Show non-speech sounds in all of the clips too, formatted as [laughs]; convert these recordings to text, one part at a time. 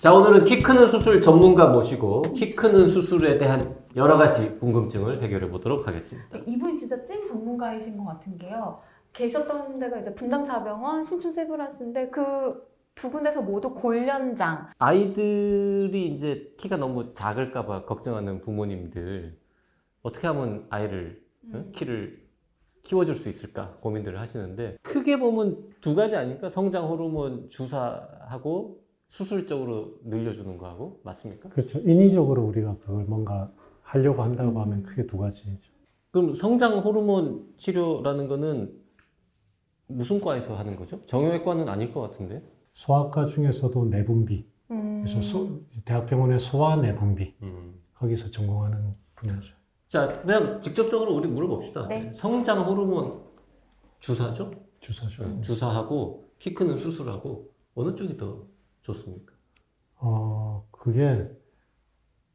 자 오늘은 키 크는 수술 전문가 모시고 키 크는 수술에 대한 여러 가지 궁금증을 해결해 보도록 하겠습니다. 네, 이분 진짜 찐 전문가이신 것 같은 게요. 계셨던 데가 이제 분당자병원, 신촌 세브란스인데 그 두 군데서 모두 골련장. 아이들이 이제 키가 너무 작을까봐 걱정하는 부모님들 어떻게 하면 아이를 응? 음. 키를 키워줄 수 있을까 고민들을 하시는데 크게 보면 두 가지 아닙니까? 성장 호르몬 주사하고 수술적으로 늘려주는 거하고 맞습니까? 그렇죠. 인위적으로 우리가 그걸 뭔가 하려고 한다고 음. 하면 크게 두 가지죠. 그럼 성장 호르몬 치료라는 거는 무슨 과에서 하는 거죠? 정형외과는 아닐 것 같은데. 소아과 중에서도 내분비, 음. 그래서 소- 대학병원의 소아 내분비 음. 거기서 전공하는 분야죠. 자, 그냥 직접적으로 우리 물어봅시다. 네. 성장 호르몬 주사죠? 주사죠. 음, 주사하고 키 크는 수술하고 어느 쪽이 더 좋습니까? 어 그게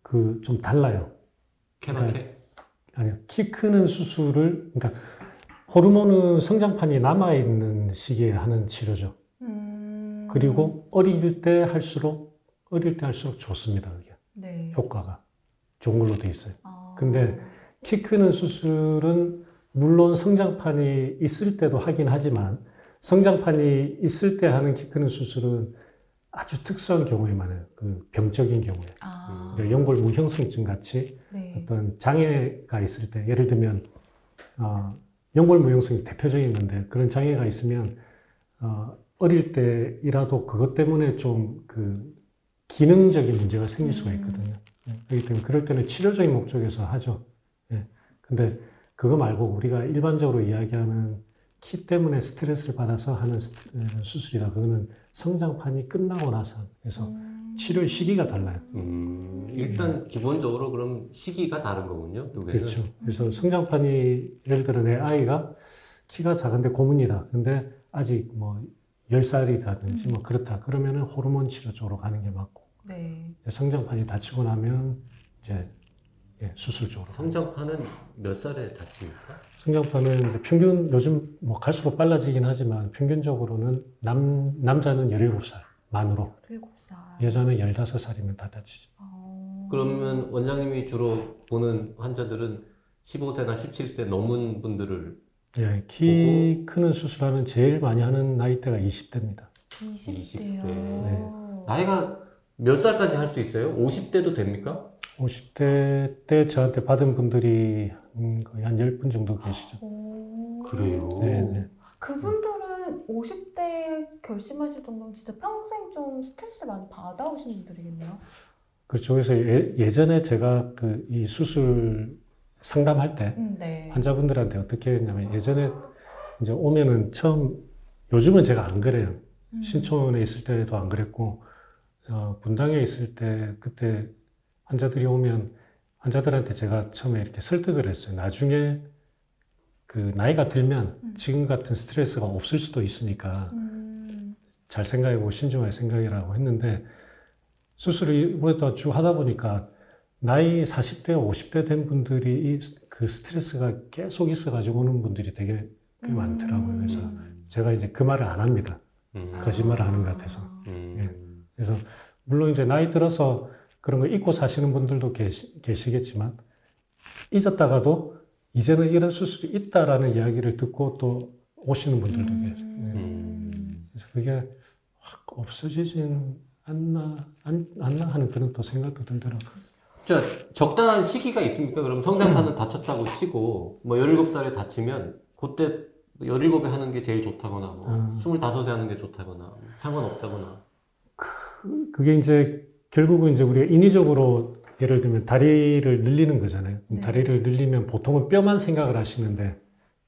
그 좀 달라요. 케바케? 아니요, 키 크는 수술을 그러니까 호르몬은 성장판이 남아 있는 시기에 하는 치료죠. 음. 그리고 어릴 때 할수록 어릴 때 할수록 좋습니다. 그게 네. 효과가 좋은 걸로 돼 있어요. 아. 근데 키 크는 수술은 물론 성장판이 있을 때도 하긴 하지만 성장판이 있을 때 하는 키 크는 수술은 아주 특수한 경우에만 해요. 그 병적인 경우에. 아. 그러니까 연골 무형성증 같이 네. 어떤 장애가 있을 때 예를 들면 어, 연골 무형성이 대표적인 건데 그런 장애가 있으면 어, 어릴 때이라도 그것 때문에 좀 그 기능적인 문제가 생길 수가 있거든요. 예, 그렇기 때문에 그럴 때는 치료적인 목적에서 하죠. 예. 근데 그거 말고 우리가 일반적으로 이야기하는 키 때문에 스트레스를 받아서 하는 에, 수술이다. 그거는 성장판이 끝나고 나서 그래서 음. 치료 시기가 달라요. 음, 일단 기본적으로 그럼 시기가 다른 거군요. 두 개는. 그렇죠. 그래서 성장판이 예를 들어 내 아이가 키가 작은데 고문이다. 근데 아직 뭐 10살이다든지 뭐 그렇다. 그러면은 호르몬 치료 쪽으로 가는 게 맞고 네. 성장판이 다치고 나면 이제 예, 수술 쪽으로. 성장판은 몇 살에 다칩니까? 성장판은 이제 평균 요즘 뭐 갈수록 빨라지긴 하지만 평균적으로는 남 남자는 17살 만으로 7살. 여자는 15살이면 다 다치죠. 어. 그러면 원장님이 주로 보는 환자들은 15세나 17세 넘은 분들을 예, 키 크는 수술하는 제일 많이 하는 나이대가 20대입니다. 20대요. 20대. 네. 나이가 몇 살까지 할 수 있어요? 50대도 됩니까? 50대 때 저한테 받은 분들이 음, 거의 한 10분 정도 계시죠. 오. 그래요? 네, 네. 그분들은 50대 결심하실 정도면 진짜 평생 좀 스트레스 많이 받아오신 분들이겠네요. 그렇죠. 그래서 예, 전에 제가 그 이 수술 상담할 때 음, 네. 환자분들한테 어떻게 했냐면 예전에 이제 오면은 처음 요즘은 제가 안 그래요. 음. 신촌에 있을 때도 안 그랬고 어, 분당에 있을 때 그때 환자들이 오면 환자들한테 제가 처음에 이렇게 설득을 했어요. 나중에 그 나이가 들면 음. 지금 같은 스트레스가 없을 수도 있으니까 음. 잘 생각해보고 신중하게 생각이라고 했는데 수술을 오랫동안 쭉 하다 보니까 나이 40대, 50대 된 분들이 그 스트레스가 계속 있어가지고 오는 분들이 되게 꽤 많더라고요. 그래서 음. 제가 이제 그 말을 안 합니다. 음. 거짓말을 하는 것 같아서. 음. 그래서 물론 이제 나이 들어서 그런 거 잊고 사시는 분들도 계시, 계시겠지만 잊었다가도 이제는 이런 수술이 있다라는 이야기를 듣고 또 오시는 분들도 계세요. 예. 음. 그래서 그게 확 없어지진 않나, 안, 않나 하는 그런 또 생각도 들더라고요. 자, 적당한 시기가 있습니까? 그럼 성장판은 다쳤다고 치고, 뭐, 17살에 다치면, 그때 17에 하는 게 제일 좋다거나, 뭐, 음. 25에 하는 게 좋다거나, 상관없다거나. 그- 그게 이제 결국은 이제 우리가 인위적으로 예를 들면 다리를 늘리는 거잖아요. 네. 다리를 늘리면 보통은 뼈만 생각을 하시는데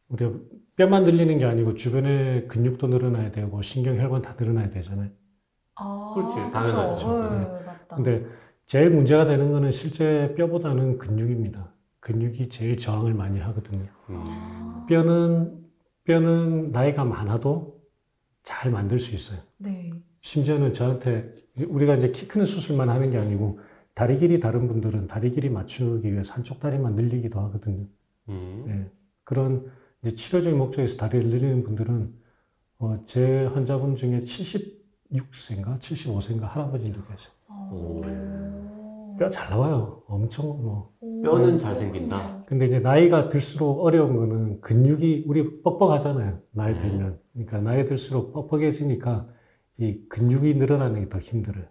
우리가 뼈만 늘리는 게 아니고 주변에 근육도 늘어나야 되고 신경 혈관 다 늘어나야 되잖아요. 아, 그렇지. 당연하죠. 네, 네. 맞다. 근데 제일 문제가 되는 거는 실제 뼈보다는 근육입니다. 근육이 제일 저항을 많이 하거든요. 음. 뼈는 뼈는 나이가 많아도 잘 만들 수 있어요. 네. 심지어는 저한테 우리가 이제 키 크는 수술만 하는 게 아니고 다리 길이 다른 분들은 다리 길이 맞추기 위해서 한쪽 다리만 늘리기도 하거든요. 음. 예. 그런 이제 치료적인 목적에서 다리를 늘리는 분들은 어, 제 환자분 중에 76세인가 75세인가 할아버지도 계세요. 오. 뼈 잘 나와요. 엄청 뭐. 뼈는 잘 생긴다. 근데 이제 나이가 들수록 어려운 거는 근육이 우리 뻑뻑하잖아요. 나이 음. 들면. 그러니까 나이 들수록 뻑뻑해지니까 이 근육이 늘어나는 게 더 힘들어요.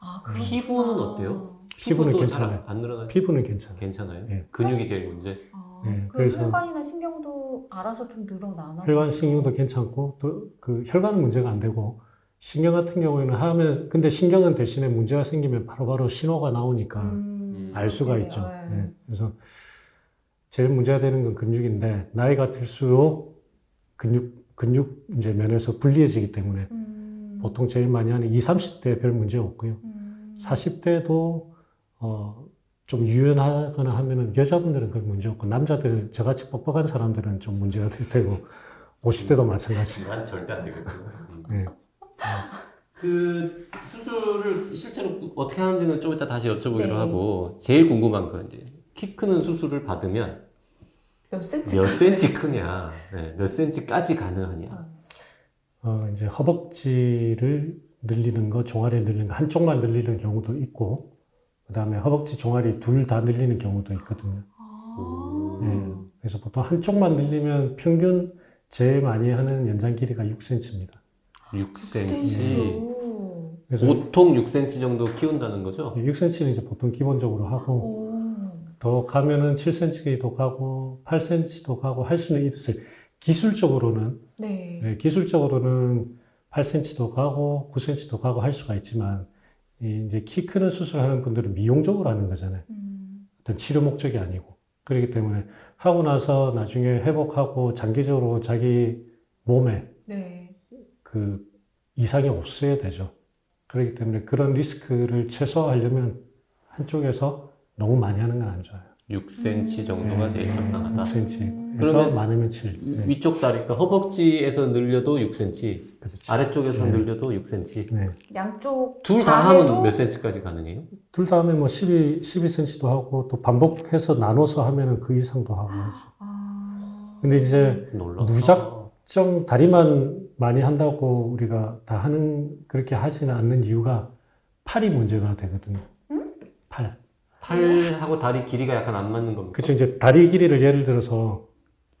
아, 피부는 어때요? 피부는 괜찮아요. 잘안 늘어나요? 피부는 괜찮아요. 괜찮아요? 예. 근육이 제일 문제? 아, 네, 그럼 그래서- 혈관이나 신경도 알아서 좀 늘어나나? 혈관 신경도 괜찮고 또 그 혈관은 문제가 안 되고 신경 같은 경우에는 하면 근데 신경은 대신에 문제가 생기면 바로바로 신호가 나오니까 음, 알 수가 네, 있죠. 네. 예. 그래서 제일 문제가 되는 건 근육인데 나이가 들수록 근육 근육 이제 면에서 불리해지기 때문에 음, 보통 제일 많이 하는 20, 30대 별 문제 없고요. 음, 40대도 어, 좀 유연하거나 하면은 여자분들은 그 문제 없고 남자들은 저같이 뻑뻑한 사람들은 좀 문제가 될 테고 50대도 마찬가지. 난 절대 안 되거든요. 음. 예. 그 수술을 실제로 어떻게 하는지는 좀 이따 다시 여쭤보기로 네. 하고 제일 궁금한 건 이제 키 크는 수술을 받으면 몇 센치? 몇 센치 크냐, 네, 몇 센치까지 가능하냐. 어, 이제 허벅지를 늘리는 거, 종아리를 늘리는 거 한쪽만 늘리는 경우도 있고, 그 다음에 허벅지, 종아리 둘 다 늘리는 경우도 있거든요. 아, 예. 그래서 보통 한쪽만 늘리면 평균 제일 많이 하는 연장 길이가 6cm입니다. 6cm. 오. 그래서 보통 6cm 정도 키운다는 거죠? 6cm는 이제 보통 기본적으로 하고, 오. 더 가면은 7cm도 가고, 8cm도 가고 할 수는 있어요. 기술적으로는, 네. 예, 기술적으로는 8cm도 가고, 9cm도 가고 할 수가 있지만, 이 이제 키 크는 수술하는 분들은 미용적으로 하는 거잖아요. 음, 어떤 치료 목적이 아니고. 그렇기 때문에 하고 나서 나중에 회복하고 장기적으로 자기 몸에 네. 그 이상이 없어야 되죠. 그렇기 때문에 그런 리스크를 최소화하려면 한쪽에서 너무 많이 하는 건 안 좋아요. 6cm 정도가 예, 제일 예, 적당하다. 6cm에서 그러면 많으면 7. 위- 네, 위쪽 다리, 그러니까 허벅지에서 늘려도 6cm, 그렇지. 아래쪽에서 네. 늘려도 6cm. 네. 양쪽 둘다다 하면 몇 cm까지 가능해요? 둘 다 하면 뭐 12, 12cm도 하고 또 반복해서 나눠서 하면은 그 이상도 하고 하죠. 아. 근데 이제 놀라. 무작- 좀 다리만 많이 한다고 우리가 다 하는 그렇게 하지는 않는 이유가 팔이 문제가 되거든요. 팔. 팔하고 다리 길이가 약간 안 맞는 겁니다. 그렇죠. 이제 다리 길이를 예를 들어서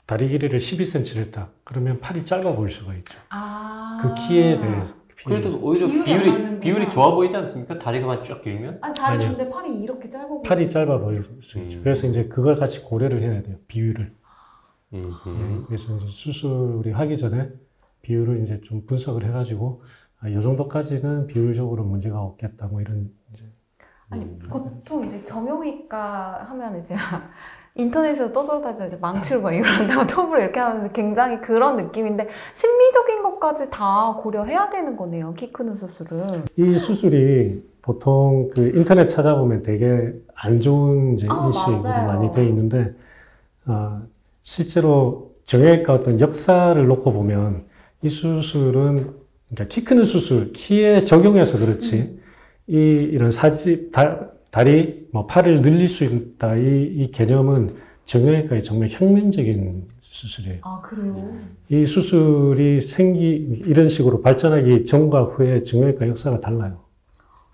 다리 길이를 12cm를 했다. 그러면 팔이 짧아 보일 수가 있죠. 아. 그 키에 대해서. 그래도 오히려 비율이 안 비율이 좋아 보이지 않습니까? 다리가만 쭉 길면? 아니 다리 아니요. 근데 팔이 이렇게 짧아 보여. 팔이 짧아 보일 수 있죠. 음. 그래서 이제 그걸 같이 고려를 해야 돼요. 비율을. 음, 예, 그래서 이제 수술이 하기 전에 비율을 이제 좀 분석을 해가지고 아, 이 정도까지는 비율적으로 문제가 없겠다. 뭐 이런 아니 음. 보통 이제 정형외과 하면 이제 [laughs] 인터넷에서 떠돌다니면서 이제 망치로 막 이런다고 [laughs] 톱을 이렇게 하면서 굉장히 그런 느낌인데 심리적인 것까지 다 고려해야 되는 거네요. 키 크는 수술은. 이 수술이 보통 그 인터넷 찾아보면 되게 안 좋은 이제 아, 인식으로 맞아요. 많이 돼 있는데 아, 실제로 정형외과 어떤 역사를 놓고 보면 이 수술은 그러니까 키 크는 수술 키에 적용해서 그렇지 이 이런 사지 다, 다리 뭐 팔을 늘릴 수 있다 이, 이 개념은 정형외과의 정말 혁명적인 수술이에요. 아 그래요. 이 수술이 생기 이런 식으로 발전하기 전과 후에 정형외과 역사가 달라요.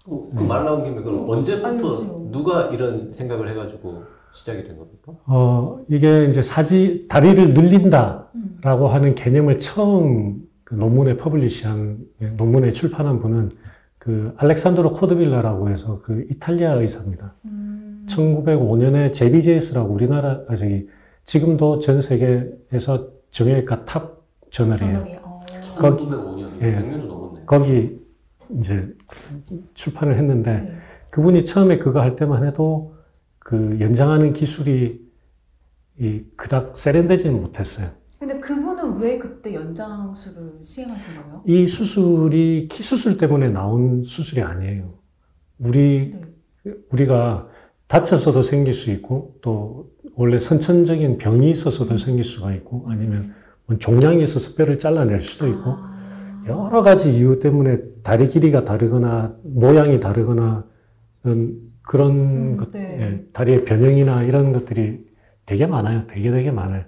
그말 나온 김에 그럼 언제부터 알려주세요. 누가 이런 생각을 해가지고 시작이 된 겁니까? 어, 이게 이제 사지, 다리를 늘린다라고 음. 하는 개념을 처음 그 논문에 publish한, 예, 논문에 출판한 분은 그 알레산드로 코디빌라라고 해서 그 이탈리아 의사입니다. 음. 1905년에 JBJS라고 우리나라, 아, 저기, 지금도 전 세계에서 정형외과 top journal이에요. 어. 거기- 1905년, 예. 100년도 넘었네. 거기 이제 출판을 했는데 네. 그분이 처음에 그거 할 때만 해도 그 연장하는 기술이 이 그닥 세련되지는 못했어요. 근데 그분은 왜 그때 연장술을 시행하신 거예요? 이 수술이 키 수술 때문에 나온 수술이 아니에요. 우리 네. 우리가 다쳐서도 생길 수 있고 또 원래 선천적인 병이 있어서도 생길 수가 있고 아니면 뭐 종양이 있어서 뼈를 잘라낼 수도 있고 아. 여러 가지 이유 때문에 다리 길이가 다르거나 모양이 다르거나 그런, 그런 음, 것, 네. 예, 다리의 변형이나 이런 것들이 되게 많아요. 되게 되게 많아요.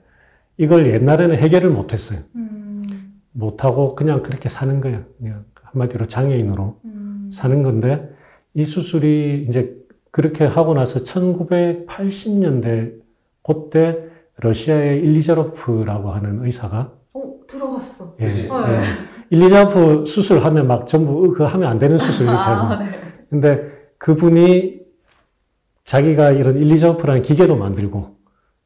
이걸 옛날에는 해결을 못했어요. 음. 못하고 그냥 그렇게 사는 거예요. 그냥 한마디로 장애인으로 음. 사는 건데 이 수술이 이제 그렇게 하고 나서 1980년대 그때 러시아의 일리자로프라고 하는 의사가 어, 들어봤어. 예? 예. 네. 일리자로프 수술하면 막 전부 어, 그거 하면 안 되는 수술 이렇게 하죠. 아, 네. 근데 그분이 자기가 이런 일리자로프라는 기계도 만들고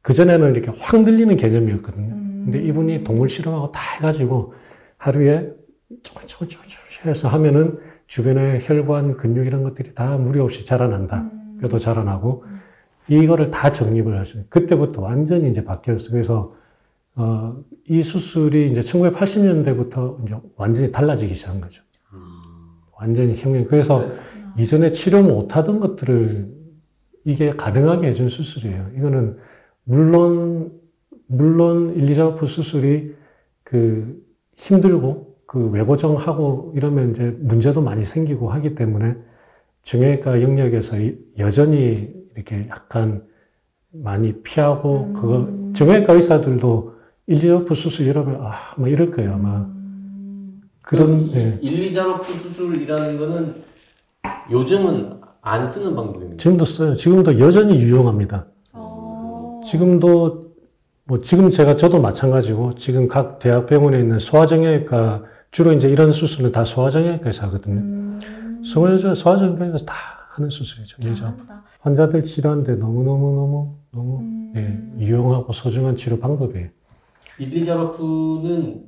그전에는 이렇게 확 들리는 개념이었거든요. 음. 근데 이분이 동물 실험하고 다 해가지고 하루에 조금 조금 조금 조금 해서 하면은 주변의 혈관, 근육 이런 것들이 다 무리 없이 자라난다. 음. 뼈도 자라나고 이거를 다 정립을 하시는 그때부터 완전히 이제 바뀌었어요. 그래서 어, 이 수술이 이제 1980년대부터 이제 완전히 달라지기 시작한 거죠. 완전히 혁명. 그래서 이전에 치료 못하던 것들을 이게 가능하게 해준 수술이에요. 이거는 물론 물론 일리자로프 수술이 그 힘들고 그 외고정하고 이러면 이제 문제도 많이 생기고 하기 때문에 정형외과 영역에서 이- 여전히 이렇게 약간 많이 피하고 음. 그거 정형외과 의사들도 일리자로프 수술 이러면 아 막 이럴 거예요 아마 음. 그런 이 예. 일리자로프 수술이라는 거는 요즘은 안 쓰는 방법입니다. 지금도 써요. 지금도 여전히 유용합니다. 어. 지금도 뭐 지금 제가 저도 마찬가지고 지금 각 대학병원에 있는 소아정형외과 주로 이제 이런 수술은 다 소아정형외과에서 하거든요. 음. 소아정 소아정형외과에서 다 하는 수술이죠. 한다. 환자들 치료하는데 너무 너무 너무 너무 음. 예, 유용하고 소중한 치료 방법이에요. 일리자로프는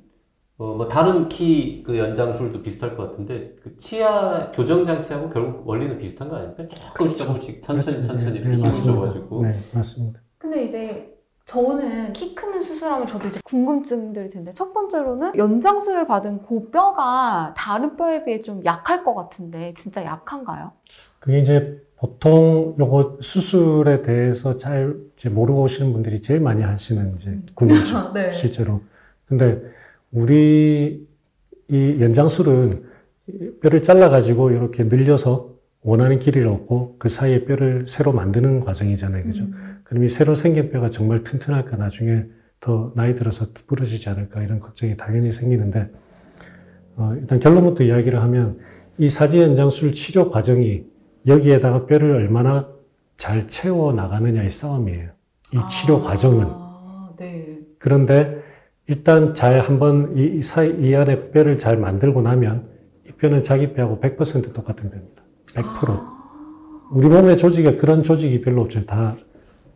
어, 뭐 다른 키 그 연장술도 비슷할 것 같은데 그 치아 교정 장치하고 결국 원리는 비슷한 거 아닙니까? 조금씩 조금씩 천천히 그렇죠. 천천히 네, 이렇게 힘을 맞습니다. 줘가지고 네, 맞습니다. 근데 이제 저는 키 크는 수술하면 저도 이제 궁금증들이 드는데 첫 번째로는 연장술을 받은 그 뼈가 다른 뼈에 비해 좀 약할 것 같은데 진짜 약한가요? 그게 이제 보통 요거 수술에 대해서 잘 모르고 오시는 분들이 제일 많이 하시는 이제 궁금증. [laughs] 네. 실제로. 근데 우리 이 연장술은 뼈를 잘라 가지고 이렇게 늘려서 원하는 길이를 얻고 그 사이에 뼈를 새로 만드는 과정이잖아요. 그죠? 음. 그럼 이 새로 생긴 뼈가 정말 튼튼할까 나중에 더 나이 들어서 부러지지 않을까 이런 걱정이 당연히 생기는데 어, 일단 결론부터 이야기를 하면 이 사지 연장술 치료 과정이 여기에다가 뼈를 얼마나 잘 채워 나가느냐의 싸움이에요. 이 치료 과정은. 아, 네. 그런데 일단 잘 한번 이, 이 사이, 이 안에 뼈를 잘 만들고 나면 이 뼈는 자기 뼈하고 100% 똑같은 뼈입니다. 100%. 우리 몸의 조직에 그런 조직이 별로 없죠. 다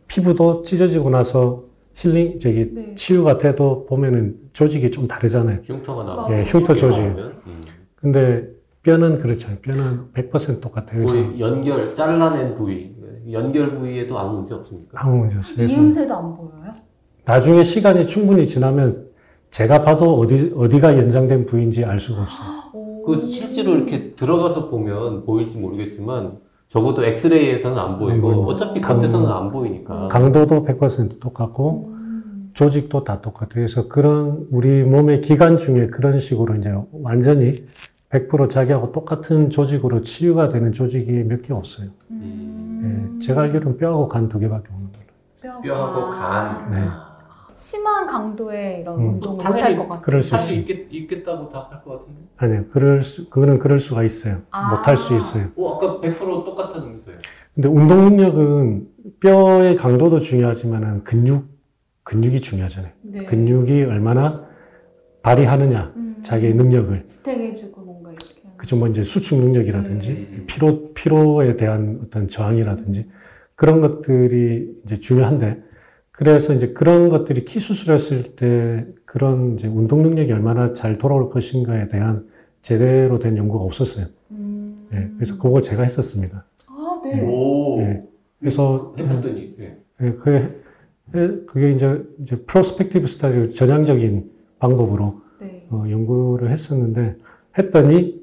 피부도 찢어지고 나서 힐링, 저기 네. 치유가 돼도 보면은 조직이 좀 다르잖아요. 흉터가 나고 예, 흉터 조직. 음. 근데 뼈는 그렇죠. 뼈는 100% 똑같아요. 거의 연결 잘라낸 부위 연결 부위에도 아무 문제 없습니까? 아무 문제 없어요. 이음새도 안 보여요? 나중에 시간이 충분히 지나면 제가 봐도 어디, 어디가 연장된 부위인지 알 수가 없어요. 오. 그 실제로 이렇게 들어가서 보면 보일지 모르겠지만 적어도 엑스레이에서는 안 보이고. 어차피 강- 겉에서는 안 보이니까 강도도 100% 똑같고 음. 조직도 다 똑같아요. 그래서 그런 우리 몸의 기관 중에 그런 식으로 이제 완전히 100% 자기하고 똑같은 조직으로 치유가 되는 조직이 몇 개 없어요. 음. 예, 제가 알기로는 뼈하고 간 두 개밖에 없는 거예요. 뼈가 뼈하고 간 네. 심한 강도의 이런 음. 운동을 못할 것 같아요. 그럴 수 할수 있어요. 있겠, 있겠 다고 답할 것 같은데 아니요, 그럴 수, 그거는 그럴 수가 있어요. 아. 못할 수 있어요. 오 아까 100% 똑같다면서요 근데 운동 능력은 뼈의 강도도 중요하지만은 근육, 근육이 중요하잖아요. 네. 근육이 얼마나 발휘하느냐, 음. 자기의 능력을. 지탱해주고 뭔가 이렇게. 그죠, 뭐 이제 수축 능력이라든지, 음. 피로, 피로에 대한 어떤 저항이라든지, 그런 것들이 이제 중요한데, 그래서 이제 그런 것들이 키 수술했을 때 그런 이제 운동 능력이 얼마나 잘 돌아올 것인가에 대한 제대로 된 연구가 없었어요. 음. 예, 그래서 그거 제가 했었습니다. 아, 네. 오 예. 그래서 해봤더니 예. 예, 그게, 예, 그게 이제, 이제 prospective study 전향적인 방법으로 네. 어, 연구를 했었는데 했더니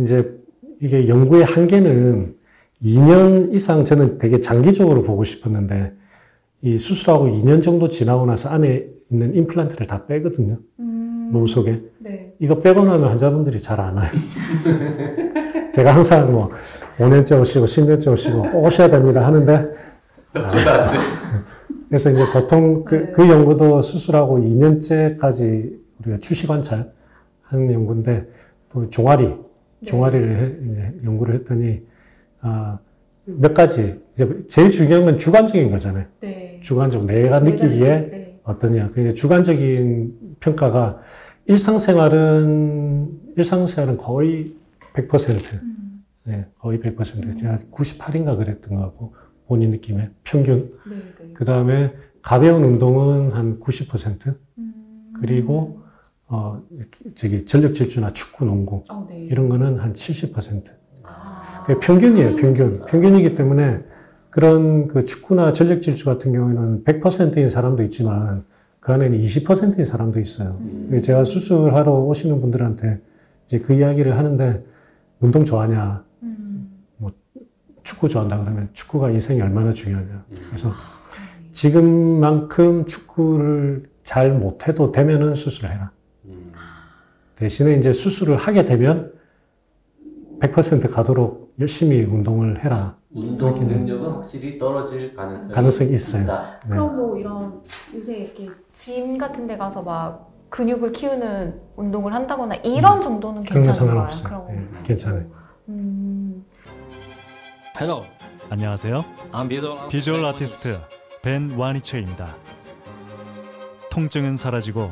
이제 이게 연구의 한계는 2년 이상 저는 되게 장기적으로 보고 싶었는데 이 수술하고 2년 정도 지나고 나서 안에 있는 임플란트를 다 빼거든요. 음. 몸 속에. 네. 이거 빼고 나면 환자분들이 잘 안 와요. [laughs] 제가 항상 뭐 5년째 오시고 10년째 오시고 꼭 오셔야 됩니다 하는데 아, 그래서 이제 보통 그, 네. 그 연구도 수술하고 2년째까지 우리가 추시 관찰 하는 연구인데 또 종아리 종아리를 해- 이제 연구를 했더니 아, 몇 가지 이제 제일 중요한 건 주관적인 거잖아요. 네. 주관적 내가 느끼기에 네. 어떠냐. 그냥 주관적인 평가가 일상생활은, 일상생활은 거의 100%. 음. 네, 거의 100%. 제가 98인가 그랬던 것 같고, 본인 느낌에 평균. 네. 네. 그 다음에 가벼운 운동은 한 90%. 음. 그리고, 어, 저기 전력 질주나 축구, 농구. 어, 네. 이런 거는 한 70%. 아. 그게 평균이에요, 평균. 평균이기 때문에 그런 그 축구나 전력 질주 같은 경우에는 100%인 사람도 있지만 그 안에는 20%인 사람도 있어요. 그래서 제가 수술하러 오시는 분들한테 이제 그 이야기를 하는데 운동 좋아하냐, 음. 축구 좋아한다 그러면 축구가 인생이 얼마나 중요하냐. 그래서 지금만큼 축구를 잘 못해도 되면은 수술을 해라. 대신에 이제 수술을 하게 되면 100% 가도록 열심히 운동을 해라. 운동 능력은 확실히 떨어질 가능성이, 가능성이 있어요. 있다. 네. 그럼 뭐 이런 요새 이렇게 짐 같은 데 가서 막 근육을 키우는 운동을 한다거나 이런 정도는 그런 건 괜찮은 거예요? 그런 예, 거. 괜찮아요. 음. Hello, 안녕하세요. I'm visual, 비주얼 아티스트 벤 와니체입니다. 통증은 사라지고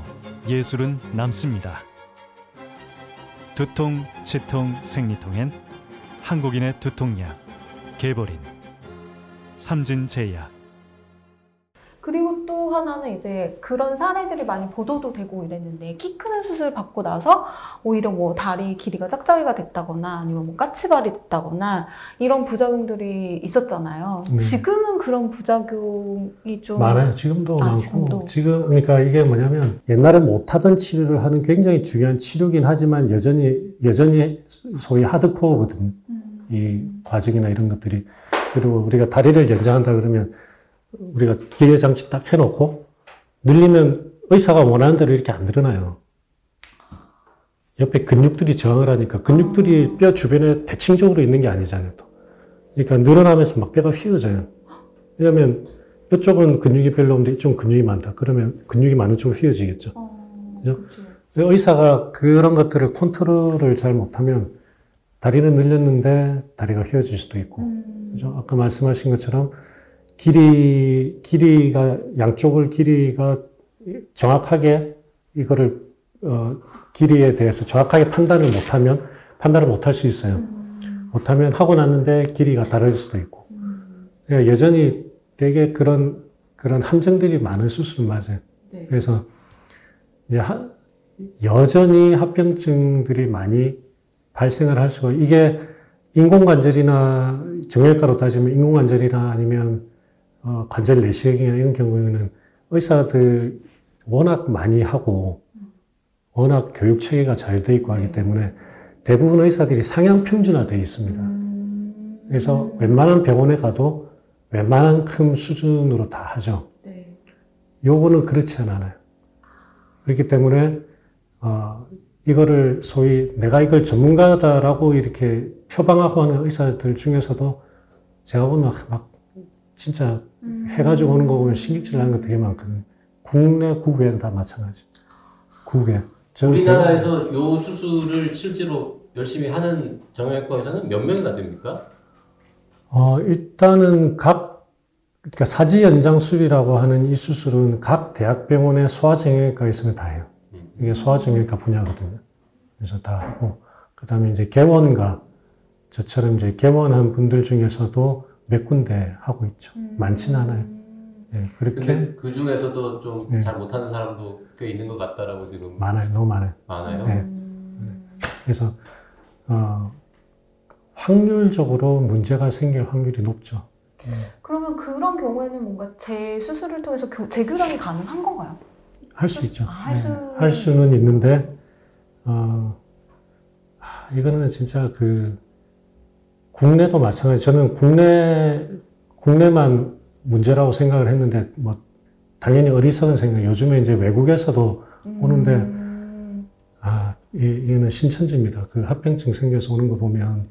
예술은 남습니다. 두통, 치통, 생리통엔 한국인의 두통약 개보린 삼진제약. 그리고 또 하나는 이제 그런 사례들이 많이 보도도 되고 이랬는데 키 크는 수술 받고 나서 오히려 뭐 다리 길이가 짝짝이가 됐다거나 아니면 뭐 까치발이 됐다거나 이런 부작용들이 있었잖아요. 네. 지금은 그런 부작용이 좀 많아요. 지금도 아, 많고. 지금도. 지금, 그러니까 이게 뭐냐면 옛날에 못하던 치료를 하는 굉장히 중요한 치료긴 하지만 여전히, 여전히 소위 하드코어거든요. 음. 이 과정이나 이런 것들이. 그리고 우리가 다리를 연장한다 그러면 우리가 기계 장치 딱 해놓고 늘리면 의사가 원하는 대로 이렇게 안 늘어나요. 옆에 근육들이 저항을 하니까 근육들이 뼈 주변에 대칭적으로 있는 게 아니잖아요. 또. 그러니까 늘어나면서 막 뼈가 휘어져요. 왜냐면 이쪽은 근육이 별로 없는데 이쪽은 근육이 많다. 그러면 근육이 많은 쪽으로 휘어지겠죠. 어? 그렇죠. 의사가 그런 것들을 컨트롤을 잘 못하면 다리는 늘렸는데 다리가 휘어질 수도 있고. 음. 그죠? 아까 말씀하신 것처럼 길이, 길이가, 양쪽을 길이가 정확하게 이거를, 어, 길이에 대해서 정확하게 판단을 못하면 판단을 못할 수 있어요. 음. 못하면 하고 났는데 길이가 다를 수도 있고. 음. 예, 여전히 되게 그런, 그런 함정들이 많은 수술은 맞아요. 네. 그래서 이제 하- 여전히 합병증들이 많이 발생을 할 수가 이게 인공관절이나 정형외과로 따지면 인공관절이나 아니면 어, 관절 내시경이나 이런 경우에는 의사들 워낙 많이 하고 워낙 교육 체계가 잘 돼 있고 하기 때문에 대부분 의사들이 상향 평준화되어 있습니다. 음. 그래서 웬만한 병원에 가도 웬만한큼 수준으로 다 하죠. 네. 요거는 그렇지 않아요. 그렇기 때문에 어, 이거를 소위 내가 이걸 전문가다라고 이렇게 표방하고 하는 의사들 중에서도 제가 보면 막 진짜 음. 해가지고 오는 거 보면 신경질 나는 거 되게 많거든요. 국내, 국외는 다 마찬가지. 국외. 우리나라에서 요 수술을 실제로 열심히 하는 정형외과 의사는 몇 명이나 됩니까? 어, 일단은 각, 그러니까 사지 연장술이라고 하는 이 수술은 각 대학병원의 소아정형외과에 있으면 다 해요. 이게 소아정형외과 분야거든요. 그래서 다 하고, 그 다음에 이제 개원가, 저처럼 이제 개원한 분들 중에서도 몇 군데 하고 있죠. 많지는 않아요. 예, 그렇게 그 중에서도 좀 네. 잘 못하는 사람도 꽤 있는 것 같다라고 지금 많아요. 너무 많아요. 많아요. 네. 그래서, 어, 확률적으로 문제가 생길 확률이 높죠. 그러면 그런 경우에는 뭔가 재수술을 통해서 교- 재교정이 가능한 건가요? 할 수 있죠. 아, 할 네, 수- 할 수는 있는데, 어, 하, 이거는 진짜 그, 국내도 마찬가지. 저는 국내, 국내만 문제라고 생각을 했는데 뭐 당연히 어리석은 생각. 요즘에 이제 외국에서도 오는데 음. 아 이, 이거는 신천지입니다. 그 합병증 생겨서 오는 거 보면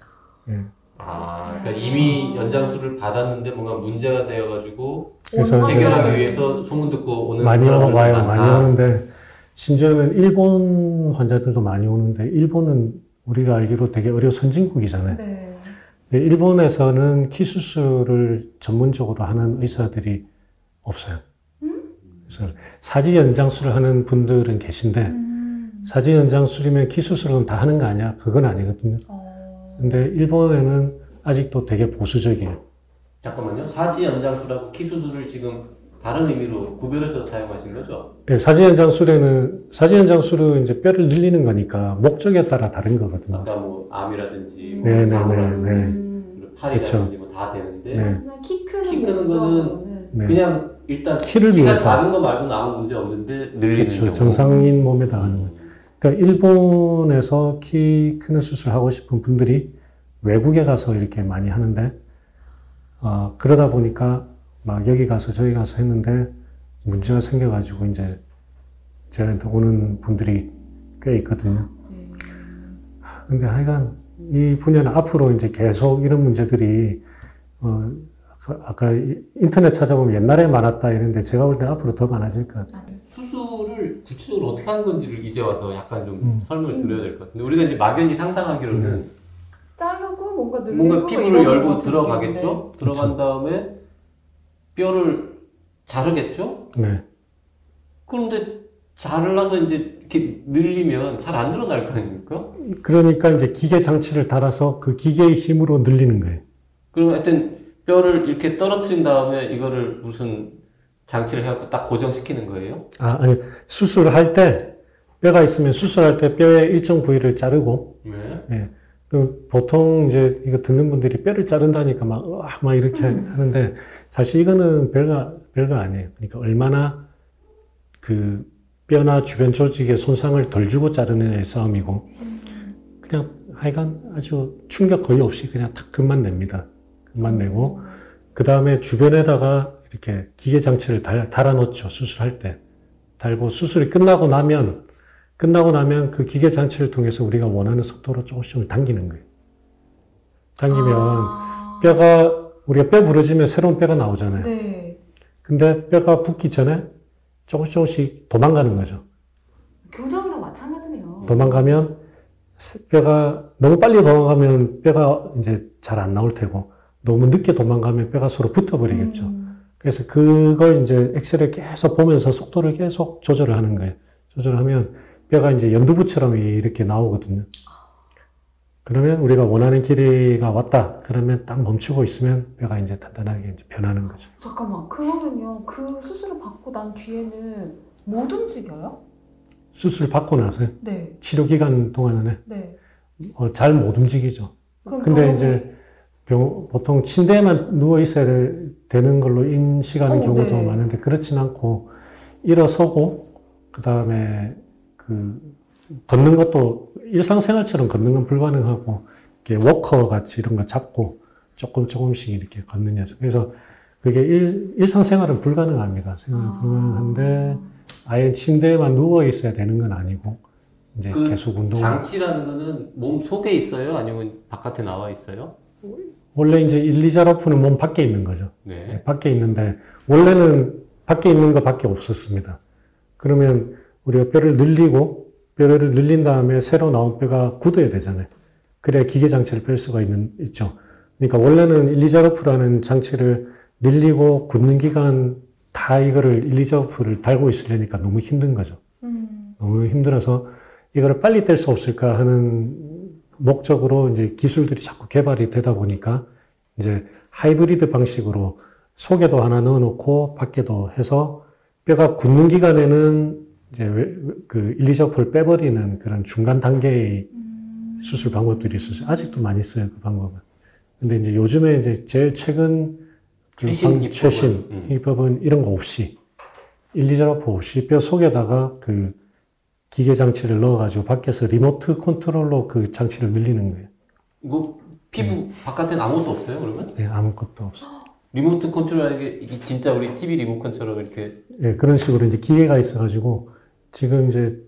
예. 아, 그러니까 이미 연장수를 받았는데 뭔가 문제가 되어가지고 그래서 해결하기 위해서 소문 듣고 오는 많이 와요, 많다. 많이 오는데 심지어는 일본 환자들도 많이 오는데 일본은 우리가 알기로 되게 의료 선진국이잖아요. 네. 근데 일본에서는 키 수술을 전문적으로 하는 의사들이 없어요. 그래서 사지 연장술을 하는 분들은 계신데 음. 사지 연장술이면 키 수술은 다 하는 거 아니야? 그건 아니거든요. 어. 근데 일본에는 아직도 되게 보수적이에요. 잠깐만요. 사지 연장수라고 키 수술을 지금 다른 의미로 구별해서 사용하신 거죠? 예, 사지 연장술에는 사지 연장술은 이제 뼈를 늘리는 거니까 목적에 따라 다른 거거든요. 아까 뭐 암이라든지 네, 네, 사고라든지 네, 네. 음. 팔이라든지 뭐 다 되는데 네. 키 크는 키 크는 목적으로는 네. 그냥 일단 키를 키우기 위해서. 작은 거 말고는 아무 문제 없는데 늘리는 그렇죠. 정상인 몸에다 하는 거예요. 음. 그러니까 일본에서 키 크는 수술 하고 싶은 분들이 외국에 가서 이렇게 많이 하는데 어, 그러다 보니까 막 여기 가서 저기 가서 했는데 문제가 생겨가지고 이제 저한테 오는 분들이 꽤 있거든요. 하, 근데 하여간 이 분야는 앞으로 이제 계속 이런 문제들이 어, 아까- 아까 이- 인터넷 찾아보면 옛날에 많았다 이랬는데 제가 볼 때 앞으로 더 많아질 것 같아요. 수술을 구체적으로 어떻게 하는 건지를 이제 와서 약간 좀 음. 설명을 드려야 될 것 같은데 우리가 이제 막연히 상상하기로는 자르고 뭔가 늘리고 뭔가 피부를 열고 들어가겠죠? 들어간 다음에 뼈를 자르겠죠? 네. 그런데 자르라서 이제 이렇게 늘리면 잘 안 늘어날 거 아닙니까? 그러니까 이제 기계 장치를 달아서 그 기계의 힘으로 늘리는 거예요. 그럼 하여튼 뼈를 이렇게 떨어뜨린 다음에 이거를 무슨 장치를 해갖고 딱 고정시키는 거예요? 아, 아니, 수술을 할 때, 뼈가 있으면 수술할 때 뼈의 일정 부위를 자르고, 네. 그 보통 이제 이거 듣는 분들이 뼈를 자른다니까 막, 으악, 막 이렇게 하는데, 사실 이거는 별거, 별거 아니에요. 그러니까 얼마나 그 뼈나 주변 조직에 손상을 덜 주고 자르느냐의 싸움이고, 그냥 하여간 아주 충격 거의 없이 그냥 탁 금만 냅니다. 금만 내고, 그 다음에 주변에다가 이렇게 기계 장치를 달, 달아놓죠. 수술할 때. 달고 수술이 끝나고 나면, 끝나고 나면 그 기계 장치를 통해서 우리가 원하는 속도로 조금씩 당기는 거예요. 당기면 아. 뼈가, 우리가 뼈 부러지면 새로운 뼈가 나오잖아요. 네. 근데 뼈가 붙기 전에 조금씩 조금씩 도망가는 거죠. 교정이랑 마찬가지네요. 도망가면 새- 뼈가 너무 빨리 도망가면 뼈가 이제 잘 안 나올 테고 너무 늦게 도망가면 뼈가 서로 붙어버리겠죠. 음. 그래서 그걸 이제 엑스를 계속 보면서 속도를 계속 조절을 하는 거예요. 조절하면 뼈가 이제 연두부처럼 이렇게 나오거든요. 그러면 우리가 원하는 길이가 왔다. 그러면 딱 멈추고 있으면 뼈가 이제 단단하게 이제 변하는 거죠. 잠깐만 그러면요 그 수술을 받고 난 뒤에는 못 움직여요? 수술 받고 나서 네. 치료 기간 동안은 네. 어, 잘 못 움직이죠. 그럼 근데 병원에- 이제 병- 보통 침대에만 누워 있어야 되- 되는 걸로 인식하는 어, 경우도 네. 많은데 그렇진 않고 일어서고 그 다음에 그 걷는 것도 일상생활처럼 걷는 건 불가능하고 이렇게 워커 같이 이런 거 잡고 조금 조금씩 이렇게 걷는 녀석. 그래서 그게 일, 일상생활은 불가능합니다. 생활은 아. 불가능한데 아예 침대에만 누워 있어야 되는 건 아니고 이제 그 계속 운동. 장치라는 거는 몸 속에 있어요? 아니면 바깥에 나와 있어요? 원래 이제 일리자로프는 몸 밖에 있는 거죠. 네. 네, 밖에 있는데 원래는 밖에 있는 것밖에 없었습니다. 그러면 우리가 뼈를 늘리고 뼈를 늘린 다음에 새로 나온 뼈가 굳어야 되잖아요. 그래야 기계 장치를 뺄 수가 있는 있죠. 그러니까 원래는 일리자로프라는 장치를 늘리고 굳는 기간 다 이거를 일리자로프를 달고 있으려니까 너무 힘든 거죠. 음. 너무 힘들어서 이거를 빨리 뗄 수 없을까 하는 목적으로 이제 기술들이 자꾸 개발이 되다 보니까 이제 하이브리드 방식으로 속에도 하나 넣어놓고 밖에도 해서 뼈가 굳는 기간에는 이제 왜- 그 일리저프를 빼버리는 그런 중간 단계의 수술 방법들이 있었어요. 아직도 많이 써요 그 방법은. 근데 이제 요즘에 이제 제일 최근 그 최신 방-? 최신 음. 기법은 이런 거 없이 일리저프 없이 뼈 속에다가 그 기계 장치를 넣어가지고 밖에서 리모트 컨트롤로 그 장치를 늘리는 거예요. 뭐 피부 바깥엔 아무것도 없어요 그러면? 네, 아무것도 없어. 리모트 컨트롤 하는 게 이게 진짜 우리 TV 리모컨처럼 이렇게 예, 그런 식으로 이제 기계가 있어가지고 지금 이제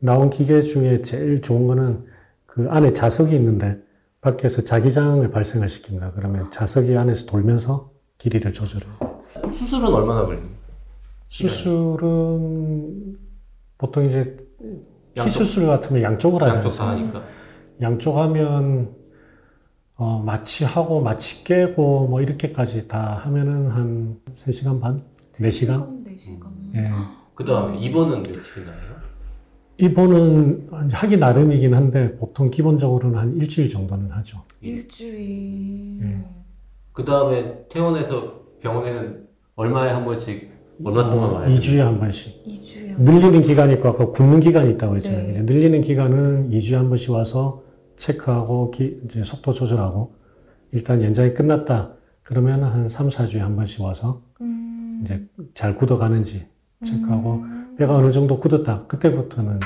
나온 기계 중에 제일 좋은 거는 그 안에 자석이 있는데 밖에서 자기장을 발생을 시킵니다. 그러면 자석이 안에서 돌면서 길이를 조절해요. 수술은 얼마나 걸립니까? 수술은 보통 이제 희수술 같으면 양쪽을 하지 양쪽 다? 하니까. 양쪽 하면 어, 마취하고 마취 깨고 뭐 이렇게까지 다 하면은 한 3시간 반? 4시간? 4시간. 예. 그 다음에 입원은 며칠이 나요? 입원은 하기 나름이긴 한데 보통 기본적으로는 한 일주일 정도는 하죠. 일주일. 예. 그 다음에 퇴원해서 병원에는 얼마에 한 번씩 얼마 동안 와요? 2주에 한 번씩. 2주에. 늘리는 기간이 있고 아까 굳는 기간이 있다고 했잖아요. 네. 늘리는 기간은 2주에 한 번씩 와서 체크하고 기- 이제 속도 조절하고 일단 연장이 끝났다. 그러면 한 3, 4주에 한 번씩 와서 음. 이제 잘 굳어가는지 체크하고 음. 뼈가 어느 정도 굳었다. 그때부터는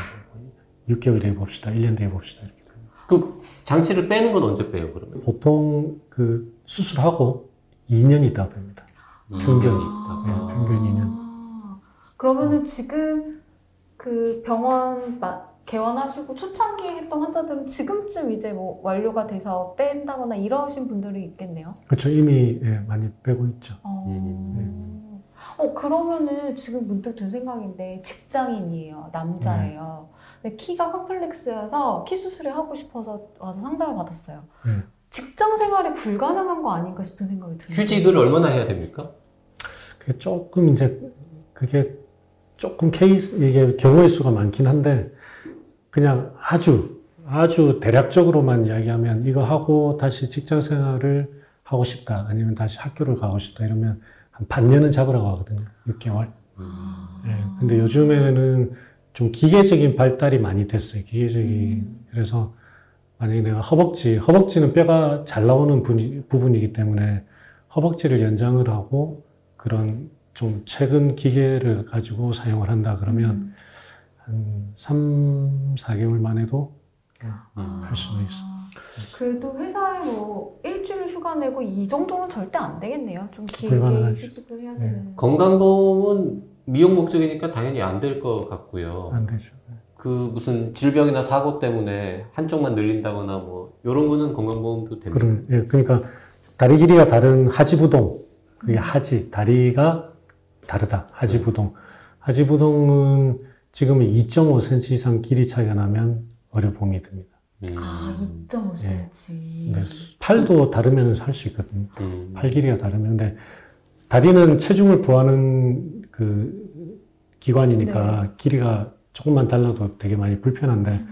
6개월 뒤에 봅시다. 1년 뒤에 봅시다. 이렇게. 그 장치를 빼는 건 언제 빼요 그러면? 보통 그 수술하고 2년 있다 봅니다. 평균이 있다. 예, 평균 2년. 아, 그러면은 지금 그 병원 마- 개원하시고 초창기 했던 환자들은 지금쯤 이제 뭐 완료가 돼서 뺀다거나 이러신 분들이 있겠네요. 그렇죠. 이미 예, 많이 빼고 있죠. 어, 음. 어 그러면은 지금 문득 든 생각인데 직장인이에요, 남자예요. 근데 키가 컴플렉스여서 키 수술을 하고 싶어서 와서 상담을 받았어요. 네. 직장 생활이 불가능한 거 아닌가 싶은 생각이 드는데. 휴직을 얼마나 해야 됩니까? 그게 조금 이제 그게 조금 케이스 이게 경우의 수가 많긴 한데 그냥 아주 아주 대략적으로만 이야기하면 이거 하고 다시 직장 생활을 하고 싶다 아니면 다시 학교를 가고 싶다 이러면 한 반년은 잡으라고 하거든요. 6개월. 예, 근데 요즘에는 좀 기계적인 발달이 많이 됐어요. 기계적인 그래서 만약에 내가 허벅지 허벅지는 뼈가 잘 나오는 분이, 부분이기 때문에 허벅지를 연장을 하고 그런 좀 최근 기계를 가지고 사용을 한다 그러면 한 3, 4개월 만에도 할 수도 있어. 아, 그래도 회사에 뭐 일주일 휴가 내고 이 정도는 절대 안 되겠네요. 좀 길게 불가능하죠. 휴직을 해야 네. 되는. 건강보험은 미용 목적이니까 당연히 안 될 것 같고요. 안 되죠. 그 무슨 질병이나 사고 때문에 한쪽만 늘린다거나 뭐 이런 거는 건강보험도 됩니다. 그럼, 예, 그러니까 다리 길이가 다른 하지부동, 그게 하지, 다리가 다르다. 하지부동. 하지부동은 지금은 2.5cm 이상 길이 차이가 나면 의료보험이 듭니다. 음. 아, 2.5cm. 네. 팔도 다르면 할 수 있거든요. 음. 팔 길이가 다르면. 근데 다리는 체중을 부하는 그 기관이니까 네. 길이가 조금만 달라도 되게 많이 불편한데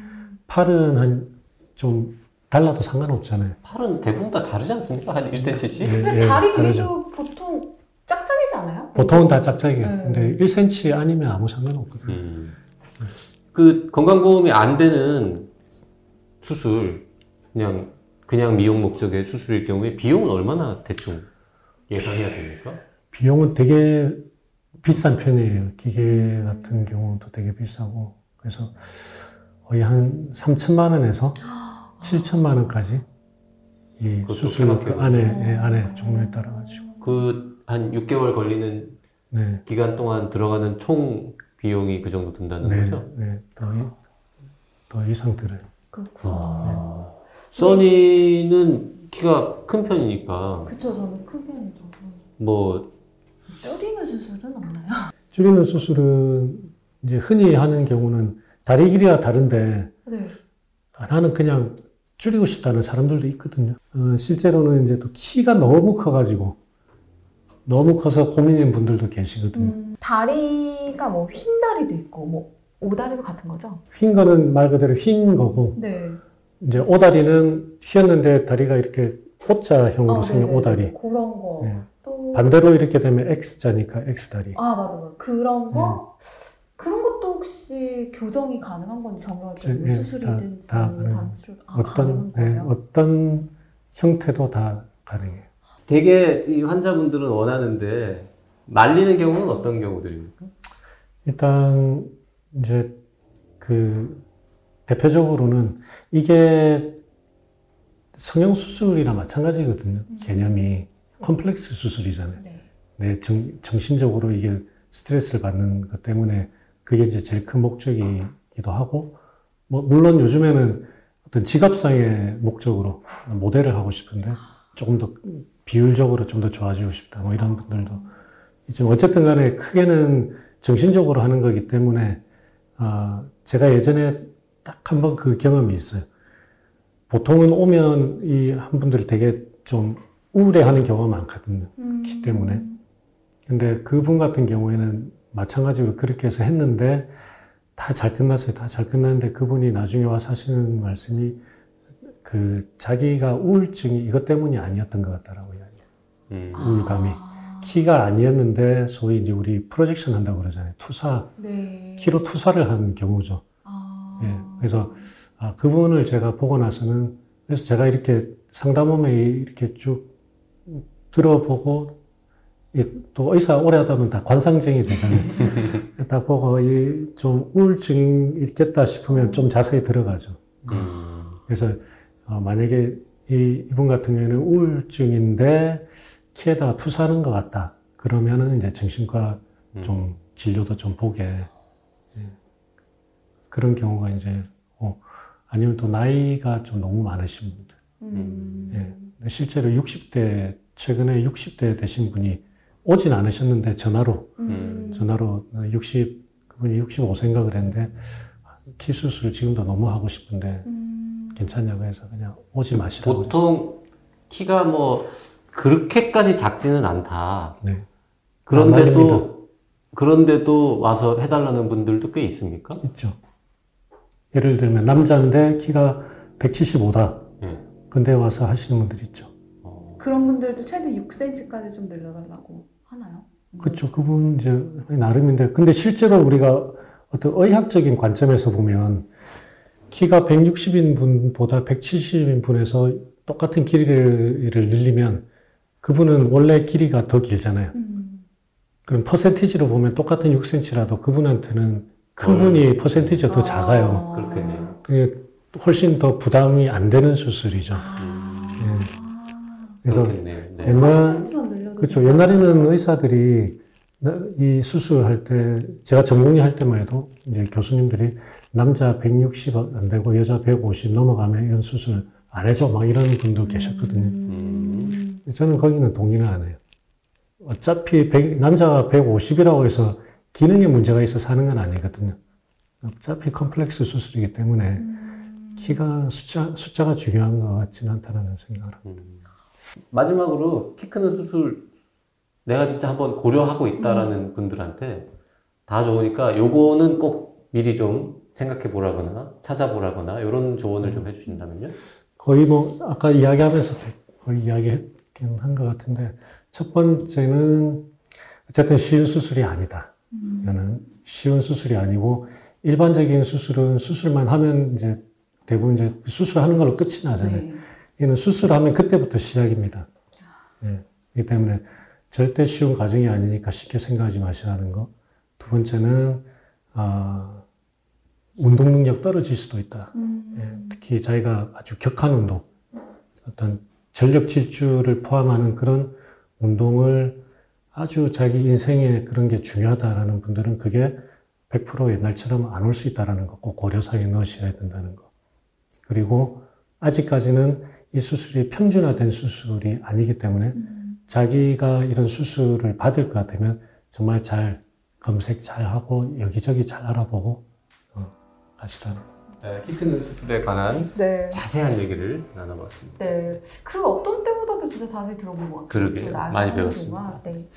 팔은 한 좀 달라도 상관없잖아요. 팔은 대부분 다 다르지 않습니까? 한 1cm씩? 예, 근데 예, 다리 다르죠. 길이도 보통 짝짝이지 않아요? 보통은 다 짝짝이에요. 네. 근데 1cm 아니면 아무 상관없거든요. 음. 그 건강보험이 안 되는 수술, 그냥 그냥 미용 목적의 수술일 경우에 비용은 얼마나 대충 예상해야 됩니까? 비용은 되게 비싼 편이에요. 기계 같은 경우도 되게 비싸고. 그래서 거의 한 3천만 원에서 [gasps] 7천만 원까지 이 수술 그. 안에, 예, 안에 종류에 따라 가지고. 그 한 6개월 걸리는 네. 기간 동안 들어가는 총 비용이 그 정도 든다는 네, 거죠? 네. 더, 이- 더 이상 들어요. 그렇구나. 아. 써니는 키가 큰 편이니까 그쵸, 저는 큰 편이죠. 뭐 줄이는 수술은 없나요? 줄이는 수술은 이제 흔히 하는 경우는 다리 길이가 다른데 네. 아, 나는 그냥 줄이고 싶다는 사람들도 있거든요. 어, 실제로는 이제 또 키가 너무 커가지고 너무 커서 고민인 분들도 계시거든요. 음, 다리가 뭐 흰 다리도 있고 뭐 오다리도 같은 거죠? 휜 거는 말 그대로 휜 거고 네. 이제 오다리는 휘었는데 다리가 이렇게 O자형으로 아, 생긴. 오다리. 그런 거. 네. 또 반대로 이렇게 되면 X자니까 X다리. 아 맞아 맞아 그런 거 네. 그런 것도 혹시 교정이 가능한 건지 정형외과 뭐 예, 수술이든지 다- 다. 단추 아 어떤 거예요? 어떤 형태도 다 가능해요. 되게 이 환자분들은 원하는데 말리는 경우는 어떤 경우들입니까? 일단 이제 그 대표적으로는 이게 성형 수술이랑 마찬가지거든요. 개념이 컴플렉스 수술이잖아요. 네. 내 정, 정신적으로 이게 스트레스를 받는 것 때문에 그게 이제 제일 큰 목적이기도 하고, 뭐, 물론 요즘에는 어떤 지갑상의 목적으로 모델을 하고 싶은데 조금 더 비율적으로 좀 더 좋아지고 싶다. 뭐 이런 분들도 있지만 어쨌든 간에 크게는 정신적으로 하는 거기 때문에 아, 제가 예전에 딱 한 번 그 경험이 있어요. 보통은 오면 이 한 분들 되게 좀 우울해하는 경우가 많거든요. 키 때문에. 근데 그분 같은 경우에는 마찬가지로 그렇게 해서 했는데 다 잘 끝났어요. 다 잘 끝났는데 그분이 나중에 와서 하시는 말씀이 그 자기가 우울증이 이것 때문이 아니었던 것 같다라고 이야기해요. 음. 우울감이. 키가 아니었는데 소위 이제 우리 프로젝션 한다고 그러잖아요. 투사, 네. 키로 투사를 한 경우죠. 아. 예. 그래서 아, 그분을 제가 보고 나서는 그래서 제가 이렇게 상담원에 이렇게 쭉 들어보고 이- 또 의사 오래 하다 보면 다 관상쟁이 되잖아요. [laughs] 딱 보고 이 좀 우울증 있겠다 싶으면 좀 자세히 들어가죠. 음. 그래서 어, 만약에 이, 이분 같은 경우에는 우울증인데 키에다가 투사하는 것 같다. 그러면은 이제 정신과 음. 좀 진료도 좀 보게 예. 그런 경우가 이제 어, 아니면 또 나이가 좀 너무 많으신 분들 음. 예. 실제로 60대 최근에 60대 되신 분이 오진 않으셨는데 전화로 음. 전화로 60 그분이 65세인가 그랬는데 키 수술 지금도 너무 하고 싶은데 음. 괜찮냐고 해서 그냥 오지 마시라고 보통 키가 뭐 그렇게까지 작지는 않다. 네. 그런데도 그런데도 와서 해달라는 분들도 꽤 있습니까? 있죠. 예를 들면 남자인데 키가 175다. 예. 근데 와서 하시는 분들 있죠. 어, 그런 분들도 최대 6cm까지 좀 늘려달라고 하나요? 그렇죠. 그분 이제 나름인데 근데 실제로 우리가 어떤 의학적인 관점에서 보면 키가 160인 분보다 170인 분에서 똑같은 길이를 늘리면 그분은 원래 길이가 더 길잖아요. 음. 그럼 퍼센티지로 보면 똑같은 6cm라도 그분한테는 큰 어. 분이 퍼센티지가 더 작아요. 그렇겠네요. 그게 훨씬 더 부담이 안 되는 수술이죠. 아. 예. 그래서 그렇겠네요. 네. 옛날 10cm만 늘려도 그렇죠. 옛날에는 의사들이 나- 이 수술할 때 제가 전공의 할 때만 해도 이제 교수님들이 남자 160 안 되고 여자 150 넘어가면 이런 수술 안 해줘 막 이런 분도 계셨거든요. 음. 저는 거기는 동의는 안 해요. 어차피 100 남자가 150이라고 해서 기능에 문제가 있어서 하는 건 아니거든요. 어차피 컴플렉스 수술이기 때문에 키가 숫자, 숫자가 중요한 것 같지는 않다는 생각을 합니다. 마지막으로 키 크는 수술 내가 진짜 한번 고려하고 있다라는 분들한테 다 좋으니까 요거는 꼭 미리 좀 생각해 보라거나 찾아보라거나 이런 조언을 좀 해주신다면요. 거의 뭐 아까 이야기하면서 거의 이야기 했긴 한 것 같은데 첫 번째는 어쨌든 쉬운 수술이 아니다. 이거는 쉬운 수술이 아니고 일반적인 수술은 수술만 하면 이제 대부분 이제 그 수술하는 걸로 끝이 나잖아요. 네. 이는 수술하면 그때부터 시작입니다. 예. 그렇기 때문에 절대 쉬운 과정이 아니니까 쉽게 생각하지 마시라는 거. 두 번째는 아, 운동 능력 떨어질 수도 있다. 예, 특히 자기가 아주 격한 운동, 어떤 전력 질주를 포함하는 그런 운동을 아주 자기 인생에 그런 게 중요하다라는 분들은 그게 100% 옛날처럼 안 올 수 있다라는 거 꼭 고려사에 넣으셔야 된다는 거. 그리고 아직까지는 이 수술이 평준화된 수술이 아니기 때문에 자기가 이런 수술을 받을 것 같으면 정말 잘 검색 잘 하고 여기저기 잘 알아보고 어, 가시라는 거. 네, 키 크는 수술에 관한 네. 자세한 얘기를 나눠봤습니다. 네. 그 어떤 때보다도 진짜 자세히 들어본 것 같아요. 그러게요. 그 많이 배웠습니다. 네.